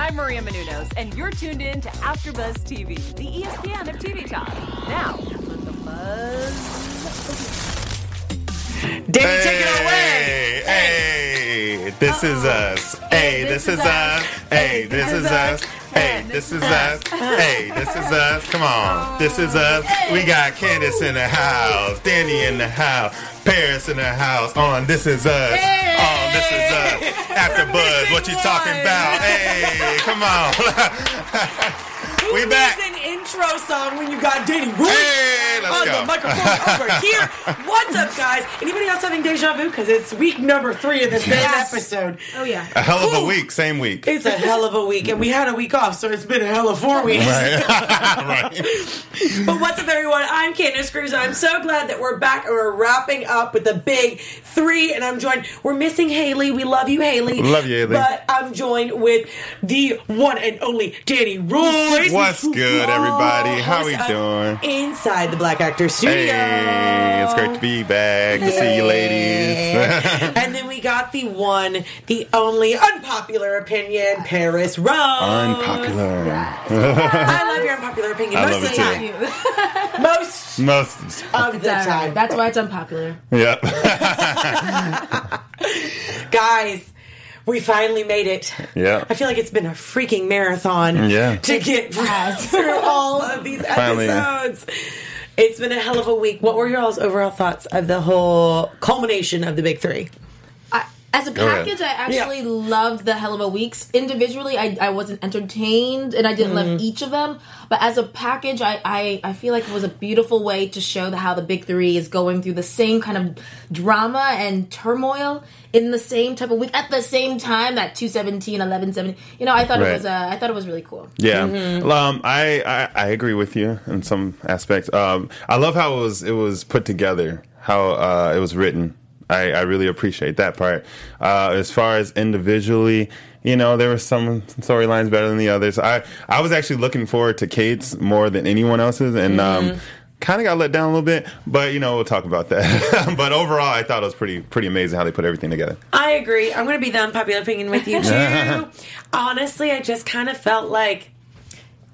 I'm Maria Menounos, and you're tuned in to AfterBuzz TV, the ESPN of TV talk. Now, let the buzz. Danny, take it away. Hey, this is us. Hey, this is us. Hey, this is us. Hey, this is us. Hey, this is us. Come on. This is us. We got Candace in the house, Danny in the house, Paris in the house. On This Is Us. On This Is Us. What you talking about? Hey, come on. we back. An intro song when you got Danny Roy Hey, let's on go. the microphone over here. What's up, guys? Anybody else having deja vu? Because it's week number three of the same Yes. episode. Oh yeah. A hell of a week, same week. It's a hell of a week, and we had a week off, so it's been a hell of four weeks. Right. right. But what's up, everyone? I'm Candace Cruz. I'm so glad that we're back and we're wrapping up with the big three. And I'm joined. We're missing Haley. We love you, Haley. Love you, Haley. But I'm joined with the one and only Danny Royce. What's good, everybody? Oh, How are we doing? Inside the Black Actor Studio. Hey, it's great to be back. To see you, ladies. and then we got the one, the only unpopular opinion, Paris Rose. Unpopular. I love your unpopular opinion I most love of it the too. time. Most Most. of the It's all right. time. That's why it's unpopular. Yep. Guys, we finally made it. Yeah. I feel like it's been a freaking marathon Yeah. to get through all of these Finally. episodes. It's been a hell of a week. What were your all's overall thoughts of the whole culmination of the big three? I, as a ahead. package, I actually loved the hell of a weeks. Individually, I, I wasn't entertained and I didn't Mm-hmm. love each of them. But as a package, I, I, I feel like it was a beautiful way to show the, how the big three is going through the same kind of drama and turmoil in the same type of week at the same time. That 217, 11, You know, I thought Right. it was uh, I thought it was really cool. Yeah, Mm-hmm. um, I, I I agree with you in some aspects. Um, I love how it was it was put together, how uh, it was written. I, I really appreciate that part. Uh, as far as individually, you know, there were some storylines better than the others. I I was actually looking forward to Kate's more than anyone else's, and Mm-hmm. um, kind of got let down a little bit. But you know, we'll talk about that. but overall, I thought it was pretty pretty amazing how they put everything together. I agree. I'm going to be the unpopular opinion with you too. Honestly, I just kind of felt like,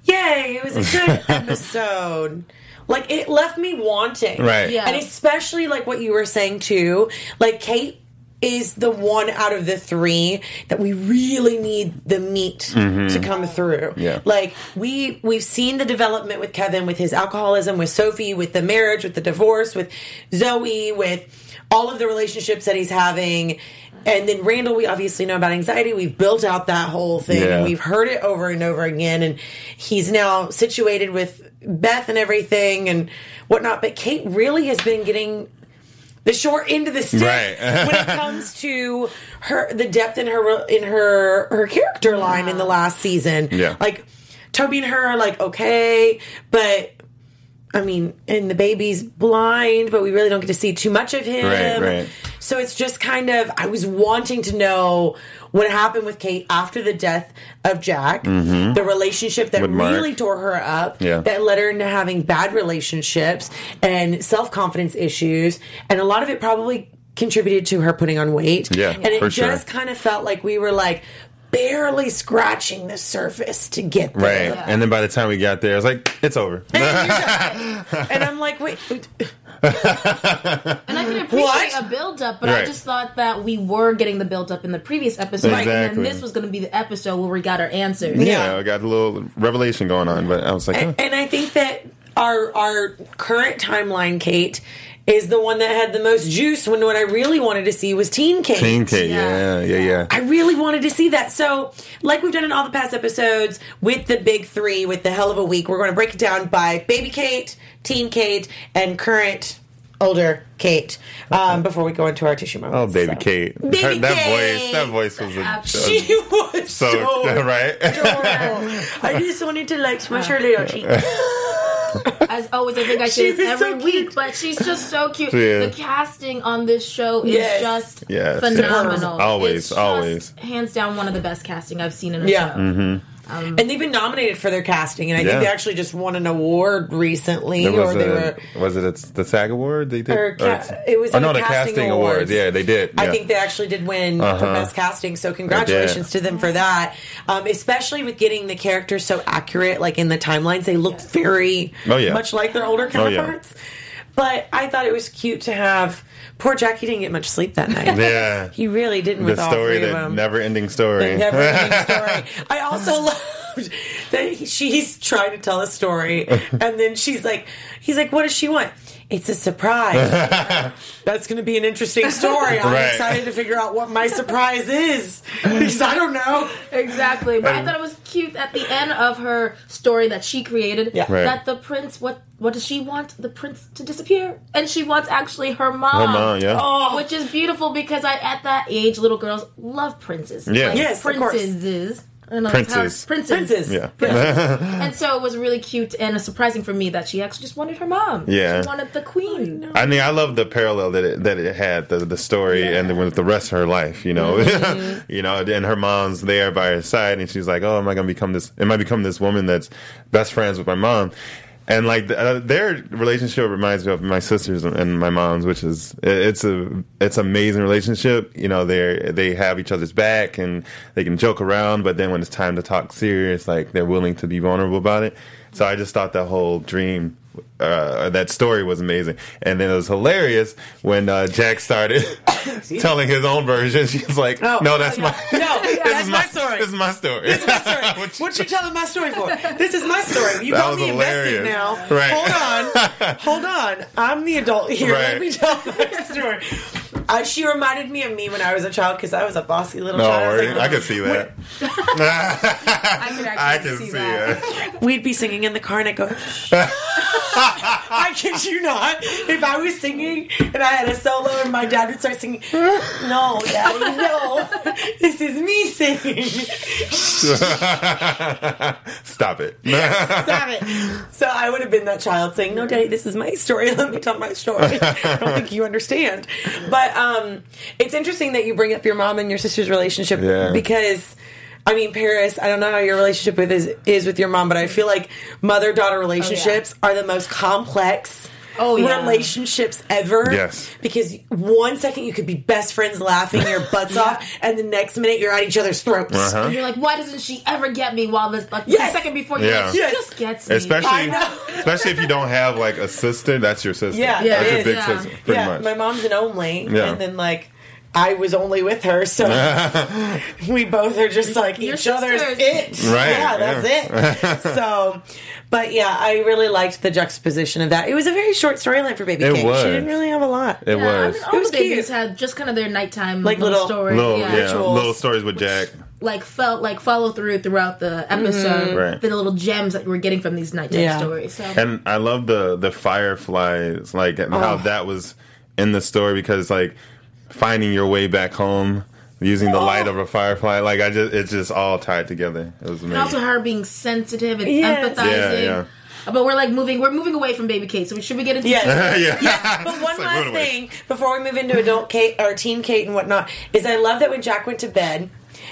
yay, it was a good episode. Like it left me wanting, Right. Yeah. And especially like what you were saying too. Like Kate is the one out of the three that we really need the meat mm-hmm. to come through. Yeah. Like we we've seen the development with Kevin with his alcoholism, with Sophie, with the marriage, with the divorce, with Zoe, with all of the relationships that he's having. And then Randall, we obviously know about anxiety. We've built out that whole thing Yeah. and we've heard it over and over again. And he's now situated with Beth and everything and whatnot. But Kate really has been getting the short end of the stick Right. when it comes to her the depth in her in her her character line in the last season. Yeah. like Toby and her are like okay, but I mean, and the baby's blind, but we really don't get to see too much of him. Right, right. So it's just kind of I was wanting to know what happened with Kate after the death of Jack, the relationship that Mm-hmm. Really tore her up, Yeah. that led her into having bad relationships and self confidence issues, and a lot of it probably contributed to her putting on weight. Yeah, and it for sure. just kind of felt like we were like barely scratching the surface to get there. Right. there. And then by the time we got there, I was like, it's over. and I'm like, wait. And I can appreciate What? a build up, but I just thought that we were getting the build up in the previous episode, and then this was going to be the episode where we got our answers. yeah, I got a little revelation going on, but I was like, huh. And I think that our our current timeline, Kate, is the one that had the most juice. When what I really wanted to see was Teen Kate. Teen Kate, yeah, Yeah. yeah, yeah. I really wanted to see that. So, like we've done in all the past episodes with the big three, with the hell of a week, we're going to break it down by baby Kate, teen Kate, and current older Kate. Um, before we go into our tissue Oh, baby So. Kate. Baby Her- that Kate. voice, that voice was a, She was so, so, right. adorable. I just wanted to like smush her little cheek. As always, I think I She's say this every so week, cute. but she's just so cute. Yeah. The casting on this show is Yes. just Yes. phenomenal. Always, It's just always. hands down one of the best casting I've seen in a Yeah. show. Mm-hmm. And they've been nominated for their casting, and I Yeah. think they actually just won an award recently, There was or they a, were. was it it's the SAG award they did? Or ca- it was oh in no the the casting casting, awards. awards. Yeah, they did. I think they actually did win for Uh-huh. best casting, so congratulations to them for that. Um, especially with getting the characters so accurate, like in the timelines, they look very Oh, yeah. much like their older Oh, yeah. counterparts. But I thought it was cute to have poor Jackie didn't get much sleep that night. Yeah. he really didn't with the all story, three of the them. never ending story. The never ending story. I also loved that he- she's trying to tell a story, and then she's like, he's like, what does she want? It's a surprise. That's going to be an interesting story. I'm Right. excited to figure out what my surprise is because I don't know. Exactly. But I Um, thought it was cute at the end of her story that she created Yeah. Right. that the prince what what does she want? The prince to disappear. And she wants actually her mom. Her mom, yeah. Oh, Which is beautiful because I at that age little girls love princes. Yeah. Like, Yes, of course. Princesses. I don't know, that's how- Princes. Princes. Princes. yeah. And so it was really cute and surprising for me that she actually just wanted her mom. Yeah. She wanted the queen. I mean, I love the parallel that it, that it had, the the story, and then with the rest of her life, you know, Mm-hmm. you know, and her mom's there by her side, and she's like, "Oh, am I gonna become this? Am I become this woman that's best friends with my mom?" And like uh, their relationship reminds me of my sisters and my mom's, which is it's a it's amazing relationship. You know, they they have each other's back and they can joke around, but then when it's time to talk serious, like they're willing to be vulnerable about it. So I just thought that whole dream uh, that story was amazing. And then it was hilarious when uh, Jack started telling his own version. She's like, Oh, "No, that's oh, my. No, that's is my story. This is my story. This is my story. What what you- you telling my story for? This is my story. You That got me invested hilarious. now. Right. Hold on. Hold on. I'm the adult here. Let me tell my story. Uh, she reminded me of me when I was a child because I was a bossy little No, child. I was like, I can see that. I can I can see, see that. that. We'd be singing in the car and I'd go, I kid you not. If I was singing and I had a solo and my dad would start singing, no, daddy, no. This is me singing. Stop it. Stop it. So I would have been that child saying, No, Daddy, this is my story. Let me tell my story. I don't think you understand. But um, it's interesting that you bring up your mom and your sister's relationship Yeah. because. I mean, Paris, I don't know how your relationship with is, is with your mom, but I feel like mother daughter relationships are the most complex Oh, yeah. relationships ever. Yes. Because one second you could be best friends laughing your butts off, and the next minute you're at each other's throats. Uh-huh. And you're like, why doesn't she ever get me while this like Yes. the second before you Yeah. like, she Yes. just gets me. Especially, especially if you don't have like a sister, that's your sister. Yeah, Yeah, that's your big yeah. sister, pretty yeah, much. my mom's an only, Yeah. and then like I was only with her, so we both are just like Your each other's sisters. it. Right, Yeah, that's it. so, but yeah, I really liked the juxtaposition of that. It was a very short storyline for Baby It Kate. was. She didn't really have a lot. It Yeah, I was. mean, all It was the babies cute. had just kind of their nighttime Like little, little- story. little, yeah. yeah, little stories with Jack. Like felt like follow through throughout the mm-hmm. episode. Right. The little gems that we're getting from these nighttime Yeah. stories. So And I love the the fireflies, like and how Oh. that was in the story because like finding your way back home using the light oh. of a firefly, like I just it's just all tied together. It was and also her being sensitive and Yes. empathizing. Yeah, yeah. But we're like moving. We're moving away from Baby Kate. So should we get into? Yes. yeah. Yes, but one like, last thing before we move into adult Kate or teen Kate and whatnot is I love that when Jack went to bed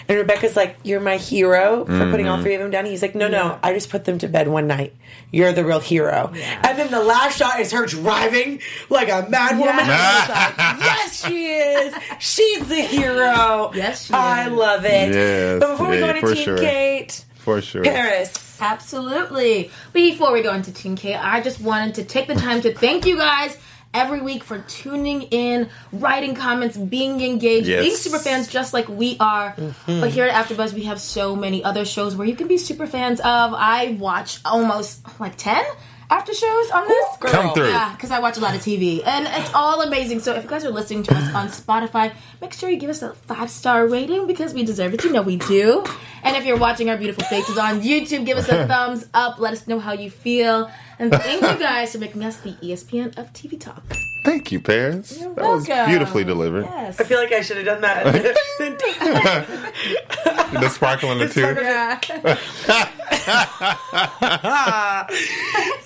and Rebecca's like, "You're my hero for putting Mm-hmm. all three of them down." He's like, "No, no, I just put them to bed one night. You're the real hero." And then the last shot is her driving like a mad woman. And like, yes, she is. She's the hero. Yes, she I is. love it. Yes, but before we go yeah, into for Teen sure. Kate, For sure. Paris. Absolutely. Before we go into Teen K, I just wanted to take the time to thank you guys every week for tuning in, writing comments, being engaged, Yes. being super fans just like we are. Mm-hmm. But here at AfterBuzz, we have so many other shows where you can be super fans of. I watch almost like ten after shows on this. Girl. Come through. Yeah, because I watch a lot of TV, and it's all amazing. So if you guys are listening to us on Spotify, make sure you give us a five star rating because we deserve it. You know we do. And if you're watching our beautiful faces on YouTube, give us a thumbs up. Let us know how you feel. And thank you guys for making us the ESPN of TV talk. Thank you, Paris. You're that was welcome. beautifully delivered. Yes. I feel like I should have done that. The sparkle in the tear. Yeah.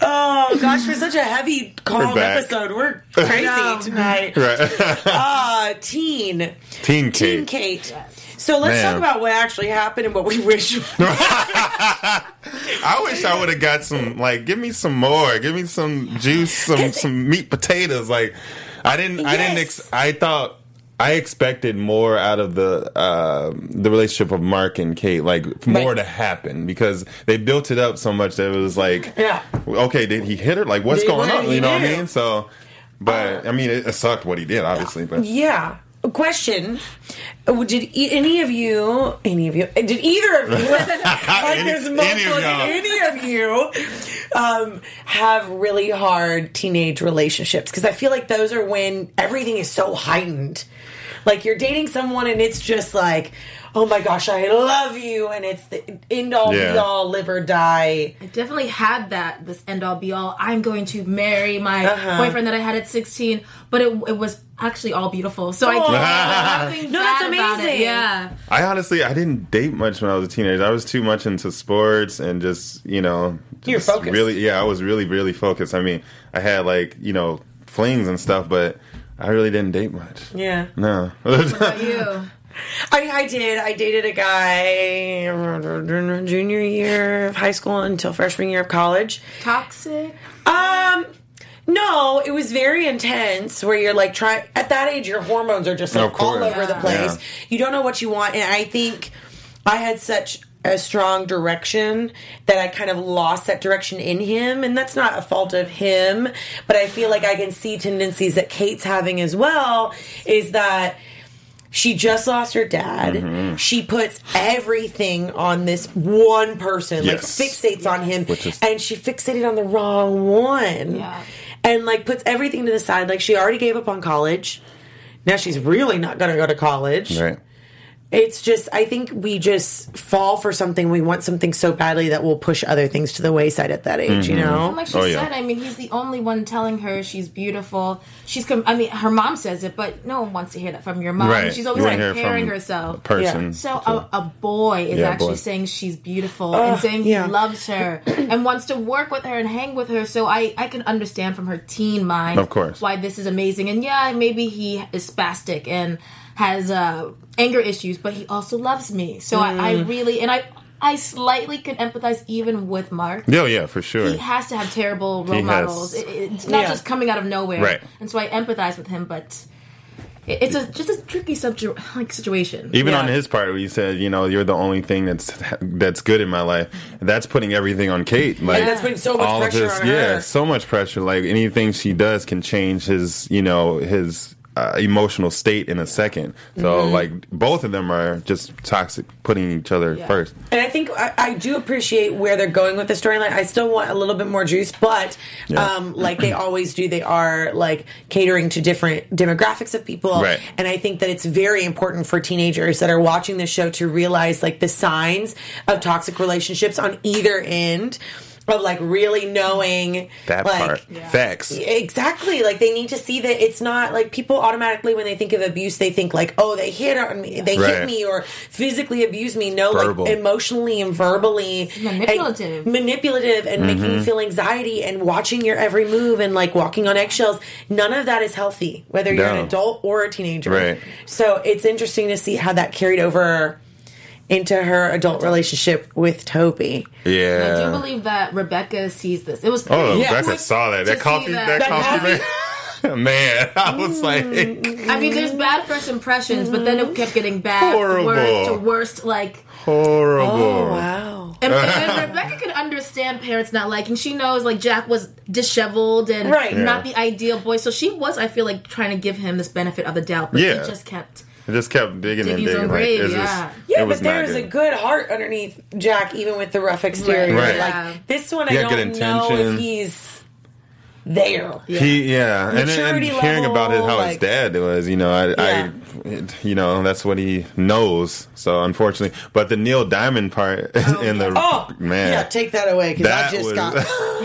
oh gosh, for such a heavy, calm back. episode, we're crazy tonight. right. Uh, teen, Teen teen Kate. Kate. So let's Man. talk about what actually happened and what we wish. I wish I would have got some. Like, give me some more. Give me some juice, some some meat potatoes. Like, I didn't. I didn't. Ex- I thought. I expected more out of the uh, the relationship of Mark and Kate, like more Right. to happen because they built it up so much that it was like, Yeah. okay, did he hit her? Like, what's Did- going on? You know what I mean? So, but I mean, it, it sucked what he did, obviously. But yeah. Question: Uh, Did any of you, any of you, did either of you, like Any- of any of you, um, have really hard teenage relationships? Because I feel like those are when everything is so heightened. Like you're dating someone and it's just like, oh my gosh, I love you, and it's the end all Yeah. be all, live or die. I definitely had that this end all be all. I'm going to marry my Uh-huh. boyfriend that I had at 16, but it, it was actually all beautiful. So I Oh. can't nothing No, that's bad about it. amazing. Yeah, I honestly, I didn't date much when I was a teenager. I was too much into sports and just, you know, You're just focused. Really, yeah, I was really, really focused. I mean, I had like, you know, flings and stuff, but I really didn't date much. Yeah. No. What about you? I, I did. I dated a guy during junior year of high school until freshman year of college. Toxic. Um, no, it was very intense. Where you're like trying at that age, your hormones are just like all over the place. Yeah. You don't know what you want, and I think I had such a strong direction that I kind of lost that direction in him, and that's not a fault of him. But I feel like I can see tendencies that Kate's having as well. Is that she just lost her dad. Mm-hmm. She puts everything on this one person, Yes. like fixates on him, is- and she fixated on the wrong one. Yeah. And like puts everything to the side. Like she already gave up on college. Now she's really not going to go to college. right. It's just, I think we just fall for something. We want something so badly that we'll push other things to the wayside at that age, you Mm-hmm. know? And like she Oh, yeah. said, I mean, he's the only one telling her she's beautiful. She's, com- I mean, her mom says it, but no one wants to hear that from your mom. Right. She's always You like hear comparing herself. a person. So a, a boy is Yeah, actually boy. saying she's beautiful and saying yeah. he loves her and wants to work with her and hang with her. So I, I can understand from her teen mind, Of course. why this is amazing. And yeah, maybe he is spastic and has uh, anger issues, but he also loves me. So I, I Mm. really and I, I slightly can empathize even with Mark Yeah, yeah, for sure. he has to have terrible role He has- models. It, it's not Yeah. just coming out of nowhere, Right. And so I empathize with him, but it, it's a just a tricky subject like situation. Even Yeah. on his part, where he said, "You know, you're the only thing that's that's good in my life." That's putting everything on Kate. Like that's putting so much all pressure his, on yeah, so much pressure. Like anything she does can change his, you know, his uh, emotional state in a second. So Mm-hmm. like both of them are just toxic, putting each other Yeah. first. And I think I, I do appreciate where they're going with the storyline. I still want a little bit more juice, but Yeah. um, like they always do, they are like catering to different demographics of people. Right. And I think that it's very important for teenagers that are watching this show to realize like the signs of toxic relationships on either end. Of like really knowing That like, part, facts. Exactly. Like they need to see that it's not like people automatically when they think of abuse, they think like, oh, they hit on me, they hit me, or physically abuse me. No, Verbal. like emotionally and verbally Manipulative. and manipulative, and making Mm-hmm. you feel anxiety and watching your every move and like walking on eggshells. None of that is healthy, whether you're an adult or a teenager. Right. So it's interesting to see how that carried over into her adult relationship with Toby. Yeah. I do believe that Rebecca sees this. It was Oh, Yeah. Rebecca saw that. That coffee. see That, that. That coffee. Man. man, I Mm. was like, I mean, there's bad first impressions, but then it kept getting bad, Horrible. worse to worst. Like, horrible. Oh wow. and, and Rebecca could understand parents not liking. She knows like Jack was disheveled and Right. not Yeah. the ideal boy, so she was, I feel like, trying to give him this benefit of the doubt, but Yeah. it just kept. It just kept digging and Digging his digging. Like, grave, it's yeah. just, Yeah, it was but not there's a good. good heart underneath Jack, even with the rough exterior. Right. Like Yeah. this one, I He had don't know if he's there. He yeah, and, and Maturity hearing level, about it, how his dad was, you know, I, Yeah. It- you know, that's what he knows. So unfortunately, but the Neil Diamond part in the Oh man, yeah, take that away because I just was- got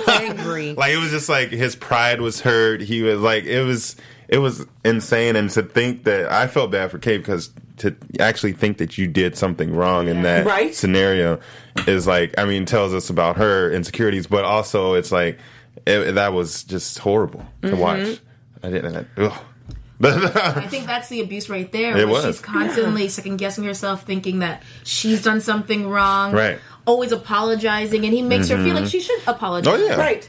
angry. like it was just like his pride was hurt. He was like it was it was insane, and to think that I felt bad for Kate because to actually think that you did something wrong in that Right. scenario is like I mean tells us about her insecurities, but also it's like it, that was just horrible Mm-hmm. to watch. I didn't. I, ugh. I think that's the abuse right there. It was. She's constantly second guessing herself, thinking that she's done something wrong. Right. Always apologizing, and he makes her feel like mm-hmm. she should apologize. Oh, yeah. Right.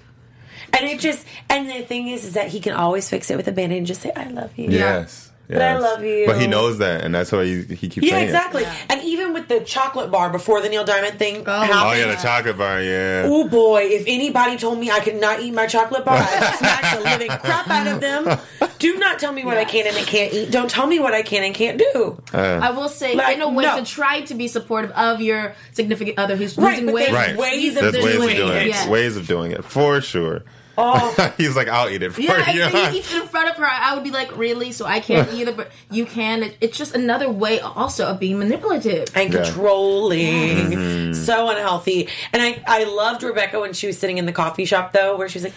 And it just and the thing is is that he can always fix it with a band and just say, I love you. yes. But I love you. But he knows that, and that's why he, he keeps Yeah, saying it. exactly. And even with the chocolate bar before the Neil Diamond thing oh, happened. Oh yeah, the chocolate bar. Yeah. Oh boy, if anybody told me I could not eat my chocolate bar, I'd smack the living crap out of them. Do not tell me what I can and I can't eat. Don't tell me what I can and can't do. Uh. I will say, Like, in a way, no. to try to be supportive of your significant other who's Right, losing but weight. Right. ways of There's ways of doing doing it. it. Yes. Ways of doing it for sure. Oh, He's like, I'll eat it for Yeah, you. if he eats it in front of her, I would be like, really? So I can't either, but you can. It's just another way also of being manipulative. and Yeah. controlling. Mm-hmm. So unhealthy. And I, I loved Rebecca when she was sitting in the coffee shop though, where she's like,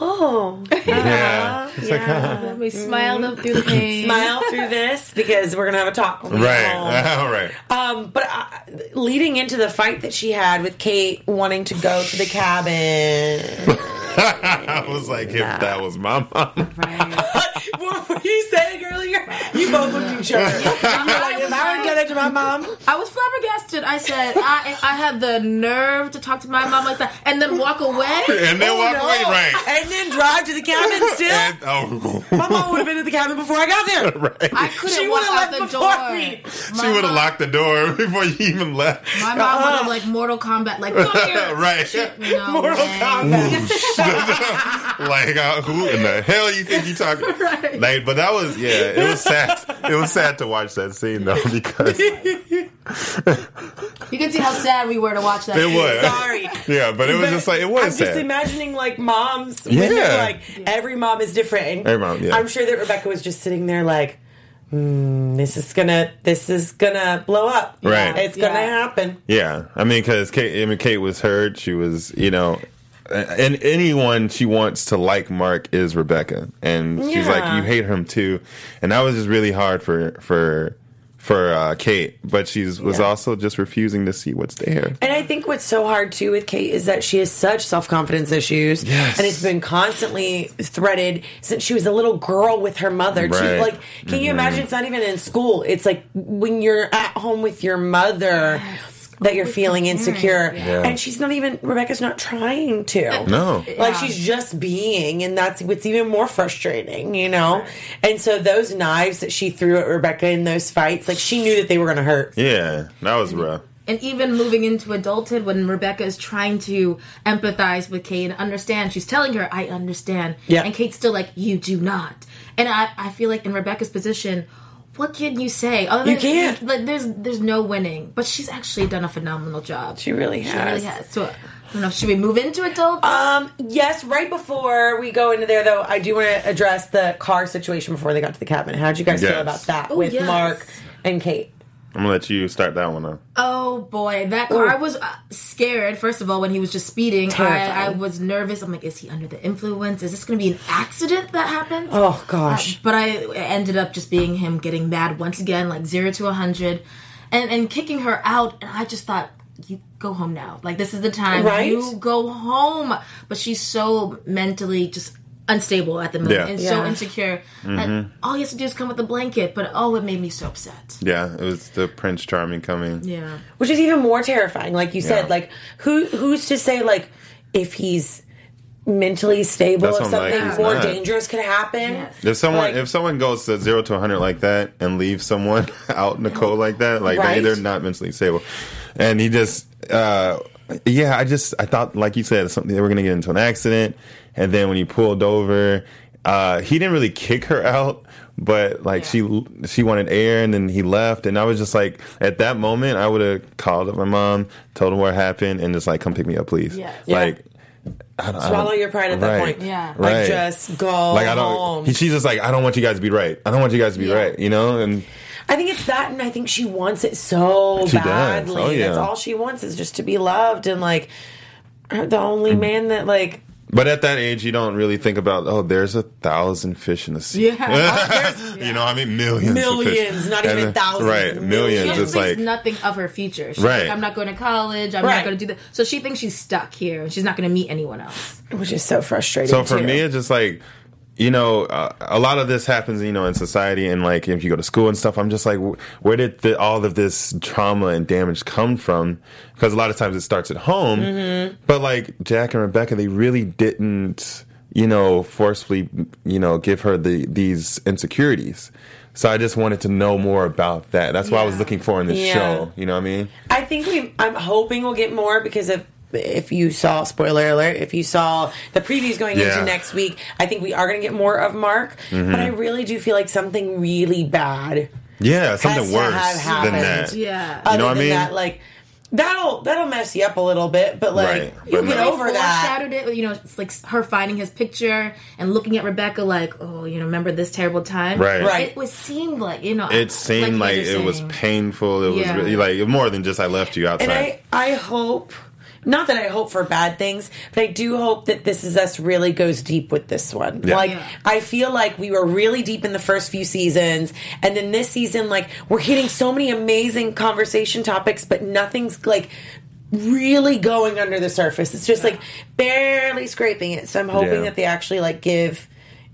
Oh, yeah. It's like, Let me smile them through the pain. smile through this because we're gonna have a talk. when we get right. All right. Um, but uh, leading into the fight that she had with Kate wanting to go to the cabin. I was like, if that was my mom. What were you saying earlier? You both looked at each other. You're like, if I would done it to my mom, I was flabbergasted. I said, I, I had the nerve to talk to my mom like that and then walk away. And then Oh, walk no. away, right. And then drive to the cabin still. And, oh, my mom would have been at the cabin before I got there. right. I couldn't She walk would've out left the before door. me. she would have locked the door before you even left. My mom would have like Mortal Kombat, like come here. right. No Mortal way. Kombat. like, uh, who in the hell you think you talking? Right. Like, but that was yeah. It was sad. It was sad to watch that scene though because You can see how sad we were to watch that. It was. Sorry. Yeah, but it was just like it was I'm just imagining like moms. when they're, Yeah. like every mom is different. Every mom, yeah. I'm sure that Rebecca was just sitting there like, hmm, this is gonna, this is gonna blow up. Right. It's gonna Yeah. happen. Yeah, I mean, because Kate, I mean, Kate was hurt. She was, you know, and anyone she wants to like Mark is Rebecca, and she's like, you hate him too, and that was just really hard for for for uh, Kate. But she's was Yeah. also just refusing to see what's there. And I think what's so hard too with Kate is that she has such self confidence issues, Yes. and it's been constantly threaded since she was a little girl with her mother. Too. Right. Like, can you imagine? It's not even in school. It's like when you're at home with your mother. That you're feeling insecure, Yeah. and she's not even Rebecca's not trying to. No, Like Yeah. she's just being, and that's what's even more frustrating, you know. And so those knives that she threw at Rebecca in those fights, like she knew that they were going to hurt. yeah, that was rough. And even moving into adulthood, when Rebecca is trying to empathize with Kate and understand, she's telling her, I understand. Yeah. And Kate's still like, You do not. And I, I feel like in Rebecca's position, what can you say? Other You can't. Like, there's there's no winning. But she's actually done a phenomenal job. She really has. She really has. So, I don't know, should we move into adults? Um, yes, right before we go into there, though, I do want to address the car situation before they got to the cabin. How did you guys feel about that Oh, with yes. Mark and Kate? I'm gonna let you start that one up. Oh boy, that car! I was uh, scared. First of all, when he was just speeding, I, I was nervous. I'm like, is he under the influence? Is this going to be an accident that happens? Oh, gosh. Uh, but I it ended up just being him getting mad once again, like zero to a hundred, and and kicking her out. And I just thought, you go home now. Like this is the time. Right? You go home. But she's so mentally just unstable at the moment Yeah. and so insecure. Mm-hmm. And all he has to do is come with a blanket. But oh, it made me so upset. Yeah, it was the Prince Charming coming. Yeah. Which is even more terrifying. Like you said, Yeah. like who who's to say like if he's mentally stable, if what I'm like, something more not. dangerous could happen? Yes. If someone Like- if someone goes to zero to hundred like that and leaves someone out in the cold like that, like Right. they, they're not mentally stable. And he just uh yeah, I just I thought like you said something they were gonna get into an accident and then when he pulled over, uh he didn't really kick her out. But like she she wanted air and then he left and I was just like at that moment I would have called up my mom, told her what happened and just like come pick me up please. Yes. Yeah. Like I don't, I Swallow don't- your pride at that right. point. Yeah. Like Right. just go like I don't. home. He, she's just like I don't want you guys to be right. I don't want you guys to be Yeah. right. You know, and I think it's that, and I think she wants it so She does. badly. Oh, yeah. That's all she wants is just to be loved, and like the only man that like But at that age, you don't really think about, oh, there's a thousand fish in the sea. Yeah. Oh, you know, I mean, millions. of fish. Millions, not even And- uh, thousands, Right, millions. millions. She It's thinks like, nothing of her future. She's Right. like, I'm not going to college. I'm Right. not going to do that. So she thinks she's stuck here. and She's not going to meet anyone else. which is so frustrating. so for too. me, it's just like, you know, uh, a lot of this happens, you know, in society, and like if you go to school and stuff, I'm just like, wh- where did the, all of this trauma and damage come from? Because a lot of times it starts at home, Mm-hmm. but like Jack and Rebecca, they really didn't, you know, forcefully, you know, give her the these insecurities. So I just wanted to know more about that. That's what I was looking for in this Yeah. show. You know what I mean? I think we. I'm hoping we'll get more because of. If you saw, spoiler alert, if you saw the previews going Yeah. into next week, I think we are going to get more of Mark. Mm-hmm. But I really do feel like something really bad Yeah, something has to worse have than that. Yeah. Other know what I mean? that, like that'll that'll mess you up a little bit, but like Right, you but get no. over that. Foreshadowed it. You know, it's like her finding his picture and looking at Rebecca like, oh, you know, remember this terrible time? Right. Right. It was seemed like you know. It seemed like, you guys are it was painful. It was really like more than just I left you outside. And I, I hope, not that I hope for bad things, but I do hope that This Is Us really goes deep with this one. Yeah. Like, Yeah. I feel like we were really deep in the first few seasons, and then this season, like, we're hitting so many amazing conversation topics, but nothing's like really going under the surface. It's just like barely scraping it. So I'm hoping Yeah. that they actually like give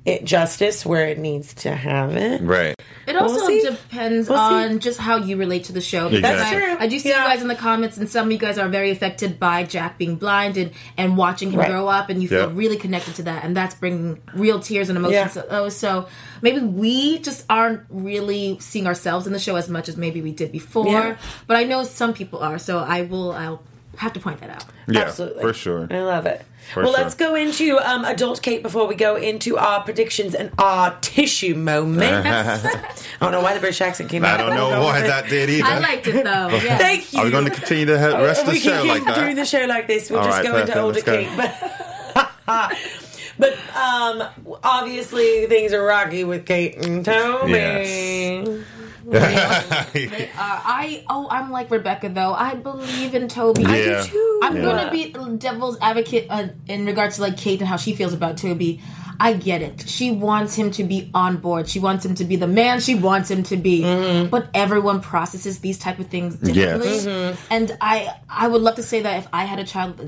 it justice where it needs to have it. right. It also We'll depends We'll see. on just how you relate to the show. Because That's I, true. I do see Yeah. you guys in the comments, and some of you guys are very affected by Jack being blinded and and watching him Right. grow up, and you feel really connected to that, and that's bringing real tears and emotions. Yeah. Oh, so maybe we just aren't really seeing ourselves in the show as much as maybe we did before. Yeah. But I know some people are, so I will. I'll have to point that out. Yeah, Absolutely. for sure. I love it. For well, sure. let's go into um, adult Kate before we go into our predictions and our tissue moments. I don't know why the British accent came I out. I don't know why that did either. I liked it though. Yeah. Thank you. Are we going to continue to have rest of the we show keep like that? doing the show like this. We'll All just right, go into perfect. older go. Kate. But, but um, obviously things are rocky with Kate and Toby. Yes. Uh, I oh I'm like Rebecca though. I believe in Toby. I do too. I'm Yeah. gonna be devil's advocate uh, in regards to like Kate and how she feels about Toby. I get it. She wants him to be on board. She wants him to be the man she wants him to be. Mm-hmm. But everyone processes these type of things differently. Yes. Mm-hmm. And I I would love to say that if I had a child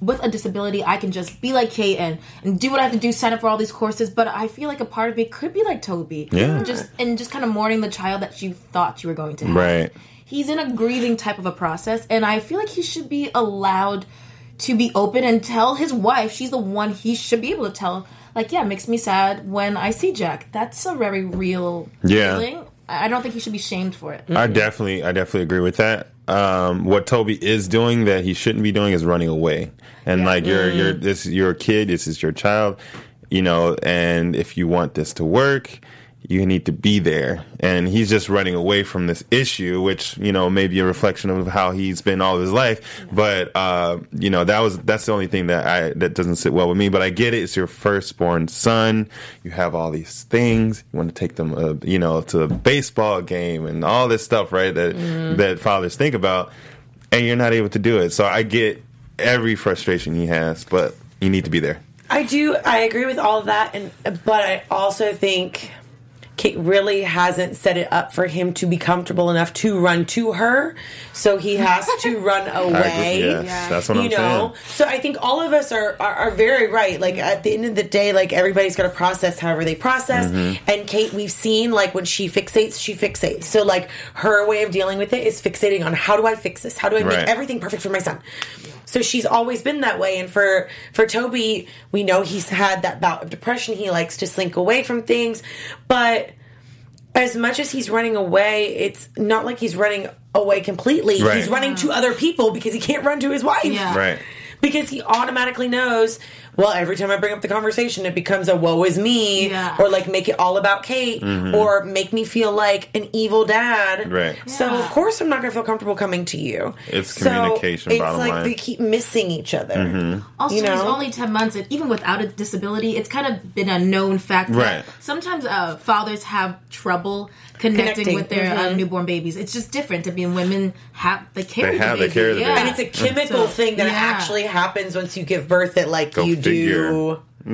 with a disability, I can just be like Kate and, and do what I have to do, sign up for all these courses. But I feel like a part of me could be like Toby. Yeah. Just and just kind of mourning the child that you thought you were going to have Right. he's in a grieving type of a process and i feel like he should be allowed to be open and tell his wife she's the one he should be able to tell like yeah it makes me sad when i see jack that's a very real Yeah. feeling i don't think he should be shamed for it I definitely, I definitely agree with that. Um, what Toby is doing that he shouldn't be doing is running away. And like you're, you're this, you're a kid. This is your child, you know. And if you want this to work, you need to be there. And he's just running away from this issue, which you know may be a reflection of how he's been all of his life. But uh, you know that was that's the only thing that I that doesn't sit well with me. But I get it. It's your firstborn son. You have all these things. You want to take them, uh, you know, to a baseball game and all this stuff, right? That that fathers think about, and you're not able to do it. So I get every frustration he has, but you need to be there. I do. I agree with all of that, and but I also think Kate really hasn't set it up for him to be comfortable enough to run to her, so he has to run away. Yes, Yeah. that's what you I'm know, saying. so I think all of us are, are are very right. Like at the end of the day, like everybody's got to process however they process. Mm-hmm. And Kate, we've seen like when she fixates, she fixates. So like her way of dealing with it is fixating on how do I fix this? How do I make Right. everything perfect for my son? So she's always been that way. And for for Toby, we know he's had that bout of depression. He likes to slink away from things, but as much as he's running away, it's not like he's running away completely. Right. He's running to other people because he can't run to his wife. Yeah. Right. Because he automatically knows, well, every time I bring up the conversation, it becomes a woe is me, Yeah. or like make it all about Kate, or make me feel like an evil dad. Mm-hmm. Right. So, of course, I'm not going to feel comfortable coming to you. It's So, communication, It's bottom like line. they keep missing each other. Also, You he's know? only 10 months, and even without a disability, it's kind of been a known fact Right. that sometimes uh, fathers have trouble connecting, Connecting, with their uh, newborn babies. It's just different. I mean, women have, they carry They have- the they baby. carry the yeah. baby. And it's a chemical So, thing that yeah. actually happens once you give birth that like Go you figure. do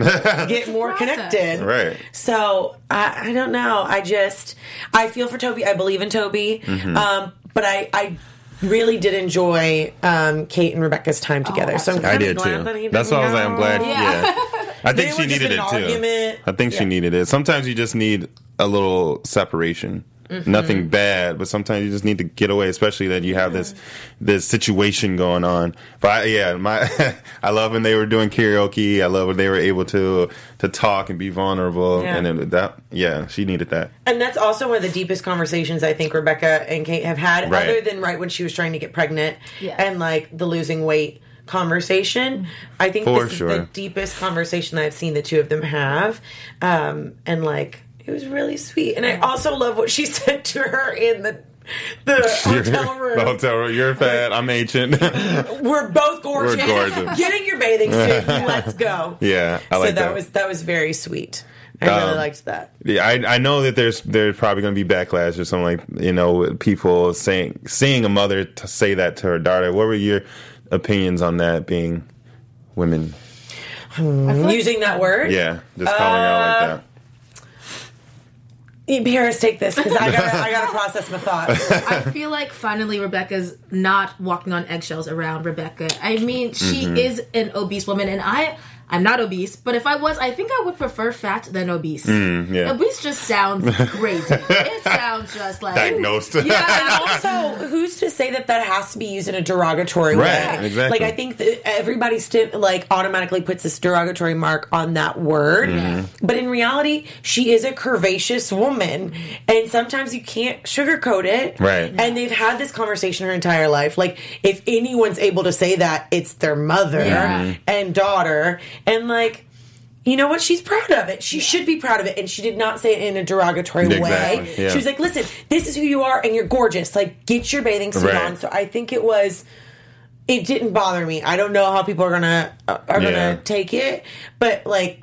get more Process. connected. Right. So I, I don't know. I just I feel for Toby. I believe in Toby. Mm-hmm. Um, but I I really did enjoy um, Kate and Rebecca's time together. so I'm I kinda did glad too. that he That's didn't why I was like, I'm glad. go. Yeah, I think were she needed it too. argument. I think she needed it. Sometimes you just need a little separation. Mm-hmm. Nothing bad, but sometimes you just need to get away, especially that you have this this situation going on. But I, yeah, my I love when they were doing karaoke. I love when they were able to to talk and be vulnerable. Yeah. And then that, yeah, she needed that. And that's also one of the deepest conversations I think Rebecca and Kate have had, Right. other than right when she was trying to get pregnant Yeah. and like the losing weight conversation. I think For this sure. is the deepest conversation I've seen the two of them have. Um, and like, it was really sweet. And I uh-huh. also love what she said to her in the. The hotel room. the hotel room. You're fat. I'm ancient. We're both gorgeous. We're gorgeous. Get in your bathing suit. Let's go. yeah, I so like that, that. was that was very sweet. I really Um, liked that. Yeah, I, I know that there's there's probably going to be backlash or something like you know people saying seeing a mother to say that to her daughter. What were your opinions on that being women? Hmm. Using that word. Yeah, just calling out like uh, that. Paris, take this because I gotta I gotta process my thoughts. I feel like finally Rebecca's not walking on eggshells around Rebecca. I mean, she Mm-hmm. is an obese woman, and I. I'm not obese, but if I was, I think I would prefer fat than obese. Mm, yeah. Obese just sounds crazy. it sounds just like Diagnosed. Yeah, and also, who's to say that that has to be used in a derogatory Right, way? exactly. Like, I think that everybody sti- like automatically puts this derogatory mark on that word, Mm-hmm. but in reality, she is a curvaceous woman, and sometimes you can't sugarcoat it. Right. And they've had this conversation her entire life. Like, if anyone's able to say that, it's their mother Yeah. and daughter, and like. You know what? She's proud of it. She should be proud of it. And she did not say it in a derogatory way. Yeah. She was like, listen, this is who you are and you're gorgeous. Like, get your bathing suit Right. on. So I think it was, it didn't bother me. I don't know how people are gonna, are Yeah. gonna take it. But like,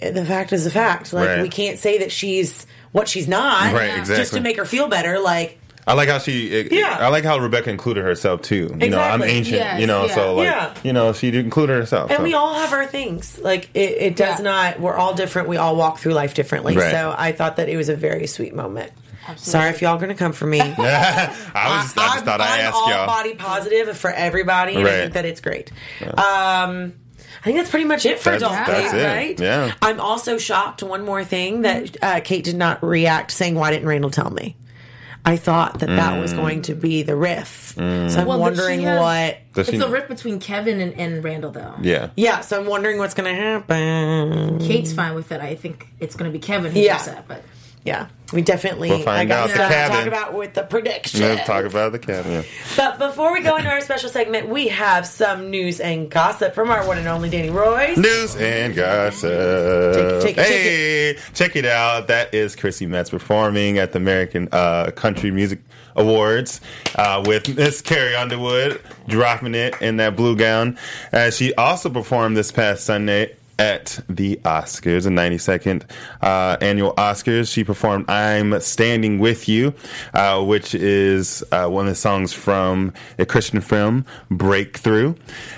the fact is the fact. Like, Right. we can't say that she's what she's not. Right, exactly. Just to make her feel better. Like, I like how she. It, Yeah. I like how Rebecca included herself too. You know, I'm ancient. Yes, you know, yeah. so like, Yeah. you know, she included herself. and so. we all have our things. Like, it, it does Yeah. not, we're all different. We all walk through life differently. Right. So I thought that it was a very sweet moment. Absolutely. Sorry if y'all gonna come for me. I was just, I just I'm, thought I'd I'm all y'all. body positive for everybody, and I think that it's great. Um, I think that's pretty much it for That's- adult that's Kate, it. right? Yeah. I'm also shocked. One more thing that uh, Kate did not react, saying, "Why didn't Randall tell me?" I thought that that Mm. was going to be the riff. So I'm Well, but she wondering has- what. Does it's she- a rift between Kevin and, and Randall, though. yeah. Yeah, so I'm wondering what's going to happen. Kate's fine with it. I think it's going to be Kevin who's Yeah. upset, but Yeah, we definitely. We'll find I got out the stuff to cabin. talk about with the prediction. Let's talk about the. Yeah. But before we go into our special segment, we have some news and gossip from our one and only Danny Royce. News and gossip. Take it, take it, hey, check it out. That is Chrissy Metz performing at the American uh, Country Music Awards uh, with Miss Carrie Underwood dropping it in that blue gown. Uh, she also performed this past Sunday at the Oscars, the 92nd uh, annual Oscars. She performed I'm Standing With You, uh, which is uh, one of the songs from a Christian film, Breakthrough.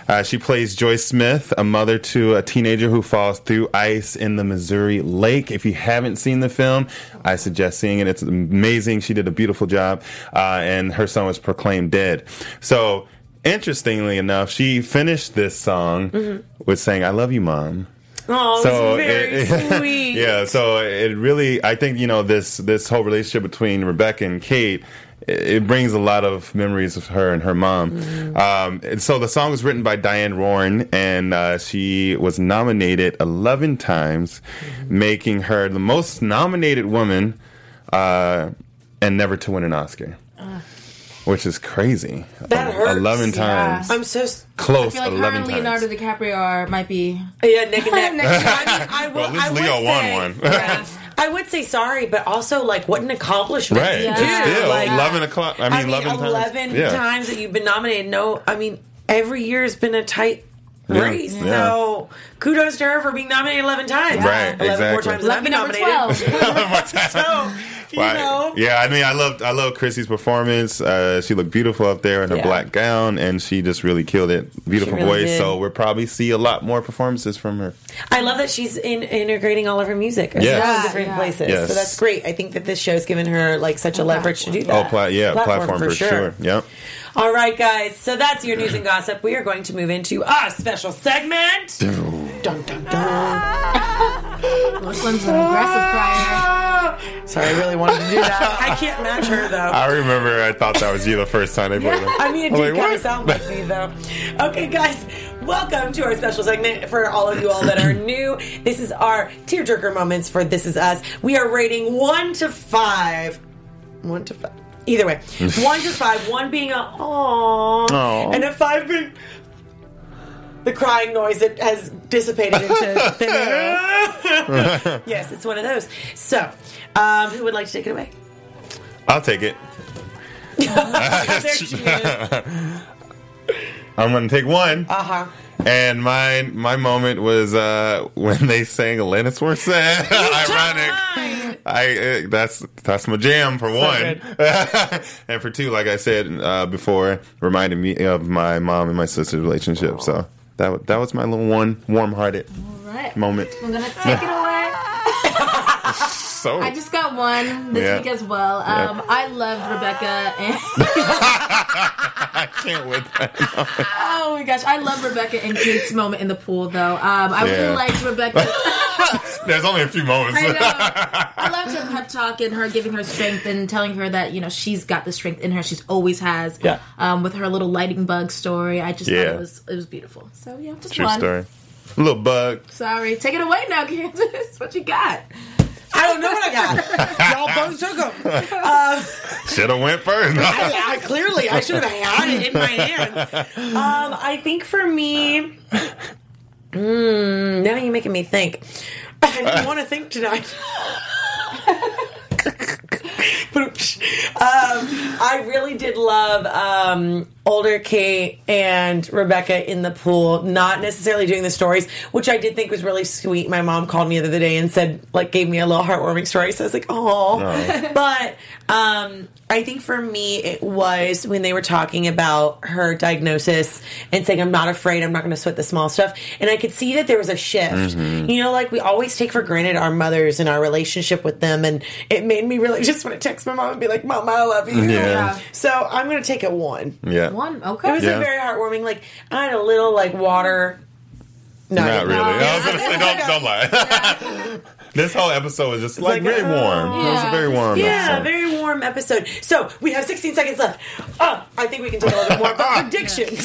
Uh, she plays Joyce Smith, a mother to a teenager who falls through ice in the Missouri Lake. If you haven't seen the film, I suggest seeing it. It's amazing. She did a beautiful job, uh, and her son was proclaimed dead. So, interestingly enough, she finished this song with saying, I love you, mom Oh, so it's very it- sweet. yeah so it really i think you know this this whole relationship between rebecca and kate it it brings a lot of memories of her and her mom. Mm-hmm. Um, and so the song was written by Diane Warren, and uh, she was nominated 11 times, Mm-hmm. making her the most nominated woman uh, and never to win an Oscar. Which is crazy. That hurts. 11 Yeah. times. I'm so. s- Close. I feel like her 11 and times. Leonardo DiCaprio are, might be. Yeah, neck and neck. Neck. I mean, I will, Well, at least I would Leo won say- one. yeah, I would say sorry, but also like what an accomplishment. Right. Yeah. But still, Like, 11 o'clock. I mean, I mean, 11 times. 11 Yeah. times that you've been nominated. No, I mean, every year has been a tight Yeah. race. Yeah. So kudos to her for being nominated 11 times. Right, 11 more exactly. times than I've been number nominated. 12. so, you Why- know? Yeah, I mean, I loved I love Chrissy's performance. Uh, she looked beautiful up there in her Yeah. black gown, and she just really killed it. Beautiful really voice. did. So we'll probably see a lot more performances from her. I love that she's in, integrating all of her music in Yes. all Yeah, different yeah. places. Yes. So that's great. I think that this show's given her like such a leverage to do that. Oh, pla- yeah, platform, for, sure. Yep. All right, guys. So that's your news and gossip. We are going to move into our special segment. Dun, dun, dun. Muslim's an aggressive crier. Sorry, I really wanted to do that. I can't match her though. I remember I thought that was you the first time I played it. I mean, it I'm did like, kind what? of sound like me, though. Okay, guys, welcome to our special segment for all of you all that are new. This is our tearjerker moments for This Is Us. We are rating one to five. One to five. Either way, one to five. One being a aww, Aw. and a five being the crying noise that has dissipated into thin air. yes, it's one of those. So, um, who would like to take it away? I'll take it. there she is. I'm gonna take one. Uh huh. And my my moment was uh, when they sang Alanis Morissette. Ironic. I uh, that's that's my jam for one, and for two, like I said uh, before, reminded me of my mom and my sister's relationship. So that that was my little one warm hearted right. moment. I'm gonna take it away. So I just got one this Yeah. week as well. Yeah. Um, I loved Rebecca and I can't wait. That. oh my gosh, I love Rebecca and Kate's moment in the pool though. Um, I Yeah. really liked Rebecca. There's only a few moments. I. I loved her pep talk and her giving her strength and telling her that you know she's got the strength in her. She's always has. Yeah. Um, with her little lighting bug story, I just Yeah. thought it was it was beautiful. So yeah, just True one. story. Little bug. Sorry, take it away now, Candace. What you got? I don't know what I got. Y'all both took them. Uh, Should have went first. I, I, clearly, I should have had it in my hands. Um, I think for me, mm, now you're making me think. I didn't want to think tonight. um, I really did love um, older Kate and Rebecca in the pool, not necessarily doing the stories, which I did think was really sweet. My mom called me the other day and said, like, gave me a little heartwarming story. So I was like, oh. But um, I think for me, it was when they were talking about her diagnosis and saying, I'm not afraid, I'm not going to sweat the small stuff. And I could see that there was a shift. You know, like we always take for granted our mothers and our relationship with them. And it made me really just want to text my mom and be like, Mama, I love you. Yeah. So I'm going to take a one. yeah. One, It was Yeah. a very heartwarming. Like I had a little like water. No, Not really. I was gonna say, don't, don't lie. this whole episode was just like, like, very warm. It was a very warm Yeah, episode. very warm episode. So we have 16 seconds left. Oh, I think we can take a little bit more. But predictions.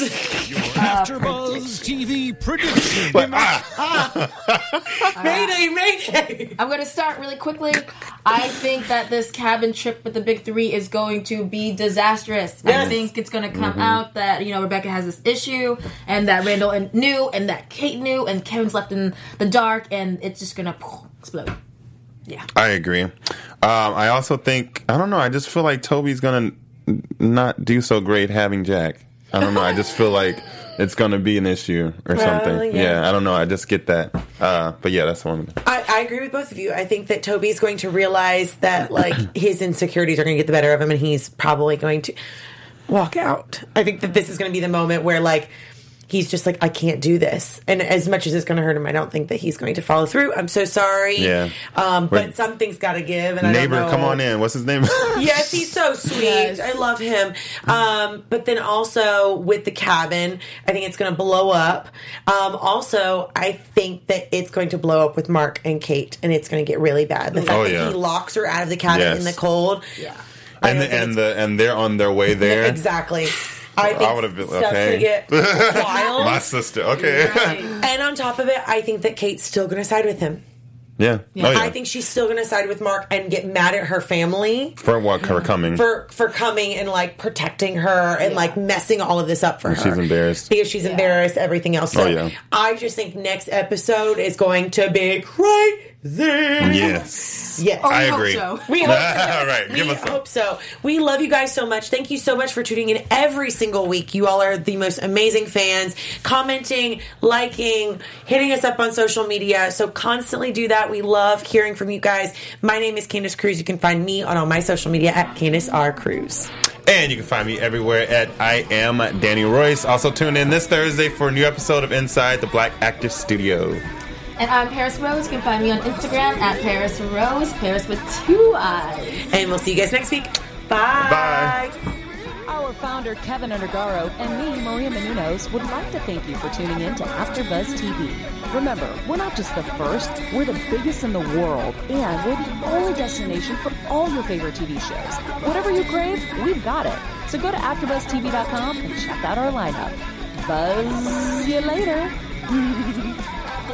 Your AfterBuzz TV prediction. But, ah, mayday, mayday. I'm going to start really quickly. I think that this cabin trip with the big three is going to be disastrous. I think it's going to come out that, you know, Rebecca has this issue and that Randall and knew and that Kate knew and Kevin's left in the dark and it's just going to explode. Yeah. I agree. Um, I also think I don't know. I just feel like Toby's gonna not do so great having Jack. I don't know. I just feel like it's gonna be an issue or something. yeah. Yeah. I don't know. I just get that. Uh, but yeah, that's one. I, I agree with both of you. I think that Toby's going to realize that like his insecurities are going to get the better of him, and he's probably going to walk out. I think that this is going to be the moment where like he's just like I can't do this, and as much as it's going to hurt him, I don't think that he's going to follow through. I'm so sorry. Yeah. Um, Wait. but something's got to give, and I Neighbor, don't know. come on in. What's his name? Yes, he's so sweet. Yes. I love him. Um, but then also with the cabin, I think it's going to blow up. Um, also, I think that it's going to blow up with Mark and Kate, and it's going to get really bad. The fact Oh, that he locks her out of the cabin Yes. in the cold. Yeah. And the, and the and they're on their way there. exactly. I think would've been- stuff's okay. going to get wild. My sister. Okay. and on top of it, I think that Kate's still going to side with him. yeah. Oh yeah. I think she's still going to side with Mark and get mad at her family. for what her coming. for for coming and like protecting her and like messing all of this up for her. She's embarrassed. because she's embarrassed. Everything else. So Oh, yeah. I just think next episode is going to be crazy. Yes. Yes. Oh, I we hope agree. so. We hope so. All right, We us hope so. We love you guys so much. Thank you so much for tuning in every single week. You all are the most amazing fans, commenting, liking, hitting us up on social media. So constantly do that. We love hearing from you guys. My name is Candace Cruz. You can find me on all my social media at Candace R. Cruz. And you can find me everywhere at I am Danny Royce. Also tune in this Thursday for a new episode of Inside the Black Actor Studio. And I'm Paris Rose. You can find me on Instagram at Paris Rose, Paris with two eyes. And we'll see you guys next week. Bye. Bye. Our founder, Kevin Undergaro, and me, Maria Menounos, would like to thank you for tuning in to AfterBuzz TV. Remember, we're not just the first, we're the biggest in the world, and we're the only destination for all your favorite TV shows. Whatever you crave, we've got it. So go to AfterBuzzTV.com and check out our lineup. Buzz you later.